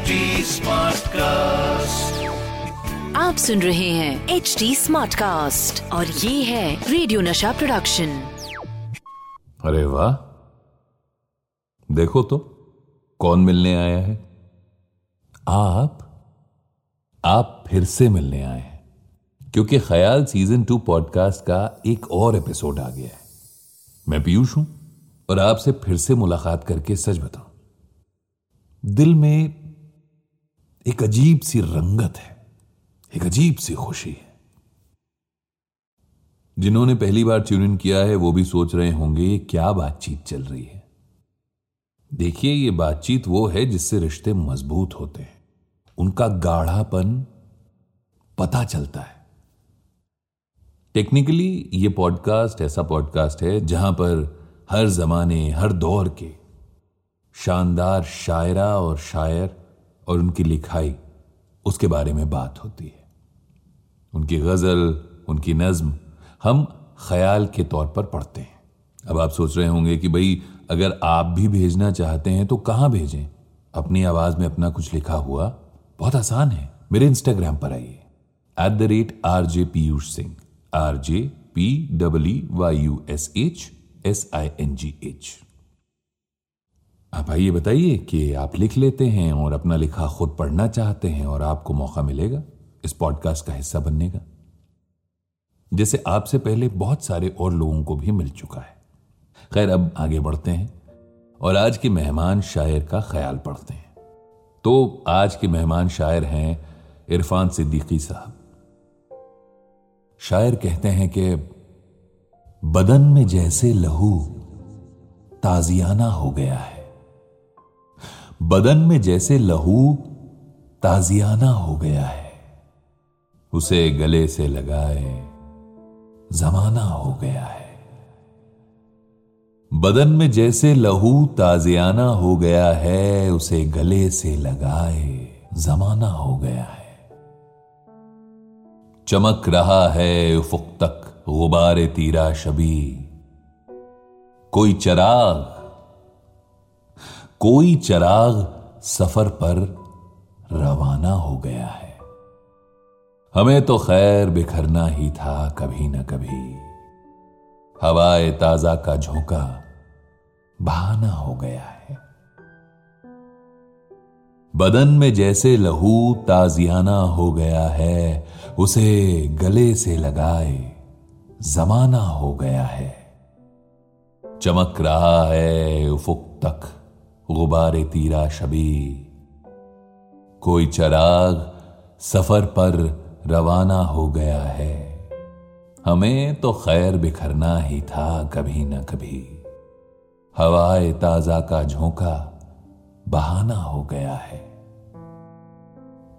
HD cast आप सुन रहे हैं एच डी स्मार्ट कास्ट और ये है रेडियो नशा प्रोडक्शन अरे वाह। देखो तो कौन मिलने आया है? आप आप फिर से मिलने आए हैं। क्योंकि ख्याल सीज़न टू पॉडकास्ट का एक और एपिसोड आ गया है। मैं पीयूष हूँ और आपसे फिर से मुलाकात करके सच बताऊँ। दिल में एक अजीब सी रंगत है, एक अजीब सी खुशी है। जिन्होंने पहली बार ट्यून इन किया है, वो भी सोच रहे होंगे, ये क्या बातचीत चल रही है? देखिए, ये बातचीत वो है जिससे रिश्ते मज़बूत होते हैं। उनका गाढ़ापन पता चलता है। टेक्निकली ये पॉडकास्ट ऐसा पॉडकास्ट है जहाँ पर हर जमाने, हर दौर के शानदार शायरा और शायर और उनकी लिखाई, उसके बारे में बात होती है। उनकी गज़ल, उनकी नज्म, हम ख्याल के तौर पर पढ़ते हैं। अब आप सोच रहे होंगे कि भाई, अगर आप भी भेजना चाहते हैं तो कहाँ भेजें? अपनी आवाज़ में अपना कुछ लिखा हुआ? बहुत आसान है। मेरे इंस्टाग्राम पर आइए। At the rate R J Piyush Singh R J P W Y U S H S I N G H आप आइए बताइए कि आप लिख लेते हैं और अपना लिखा खुद पढ़ना चाहते हैं और आपको मौका मिलेगा इस पॉडकास्ट का हिस्सा बनने का। जैसे आपसे पहले बहुत सारे और लोगों को भी मिल चुका है। खैर, अब आगे बढ़ते हैं और आज के मेहमान शायर का ख्याल पढ़ते हैं। तो आज के मेहमान शायर हैं इरफान सिद्दीकी साहब। शायर कहते हैं कि, बदन में जैसे लहू ताजियाना हो गया है। बदन में जैसे लहू ताजियाना हो गया है। उसे गले से लगाए जमाना हो गया है। बदन में जैसे लहू ताजियाना हो गया है, उसे गले से लगाए जमाना हो गया है। चमक रहा है उफुक तक गुबारे तीरा शबी। कोई चराग कोई चराग सफ़र पर रवाना हो गया है। हमें तो खैर बिखरना ही था कभी न कभी। हवाए ताज़ा का झोंका बहाना हो गया है। बदन में जैसे लहू ताजियाना हो गया है, उसे गले से लगाए जमाना हो गया है। चमक रहा है उफुक तक गुबारे तीरा शबी। कोई चराग सफ़र पर रवाना हो गया है। हमें तो खैर बिखरना ही था कभी न कभी। हवाए ताज़ा का झोंका बहाना हो गया है।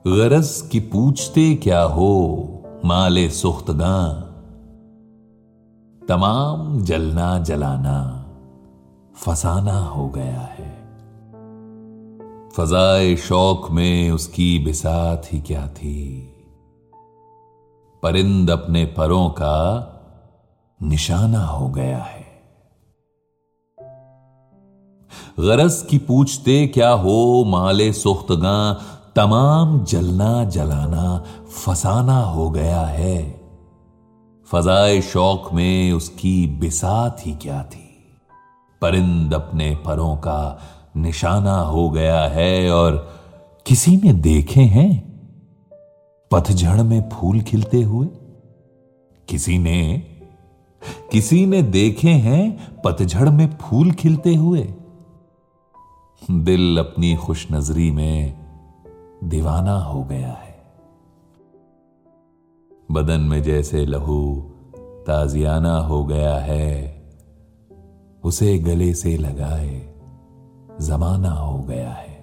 गरज की पूछते क्या हो, माले सुख्तगा तमाम जलना जलाना फसाना हो गया है। फजाए शौक में उसकी बिसात ही क्या थी? परिंद अपने परों का निशाना हो गया है। गरज की पूछते क्या हो, माले सुख्तगा, तमाम जलना जलाना, फसाना हो गया है। फजाए शौक में उसकी बिसात ही क्या थी? परिंद अपने परों का निशाना हो गया है और किसी ने देखे हैं? पतझड़ में फूल खिलते हुए? किसी ने? किसी ने देखे हैं पतझड़ में फूल खिलते हुए? दिल अपनी खुश नजरी में दीवाना हो गया है। बदन में जैसे लहू ताजियाना हो गया है, उसे गले से लगाए। जमाना हो गया है।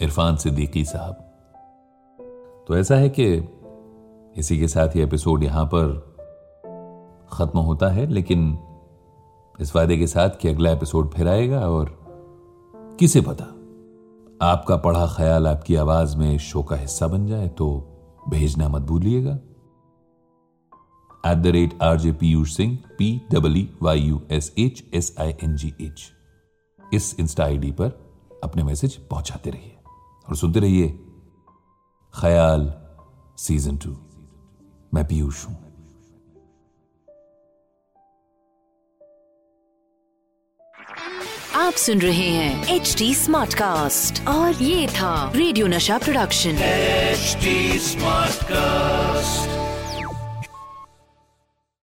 इरफान सिद्दीकी साहब तो ऐसा है कि इसी के साथ ये एपिसोड यहाँ पर खत्म होता है, लेकिन इस वादे के साथ कि अगला एपिसोड फिर आएगा और किसे पता, आपका पढ़ा ख्याल, आपकी आवाज़ में शो का हिस्सा बन जाए तो भेजना मत भूलिएगा। At the rate R J Piyush Singh P W Y U S H S I N G H इस इंस्टा आईडी पर अपने मैसेज पहुंचाते रहिए और सुनते रहिए ख्याल सीज़न टू। मैं पीयूष हूँ। आप सुन रहे हैं एच डी स्मार्ट कास्ट और ये था रेडियो नशा प्रोडक्शन एचडी स्मार्ट Smartcast.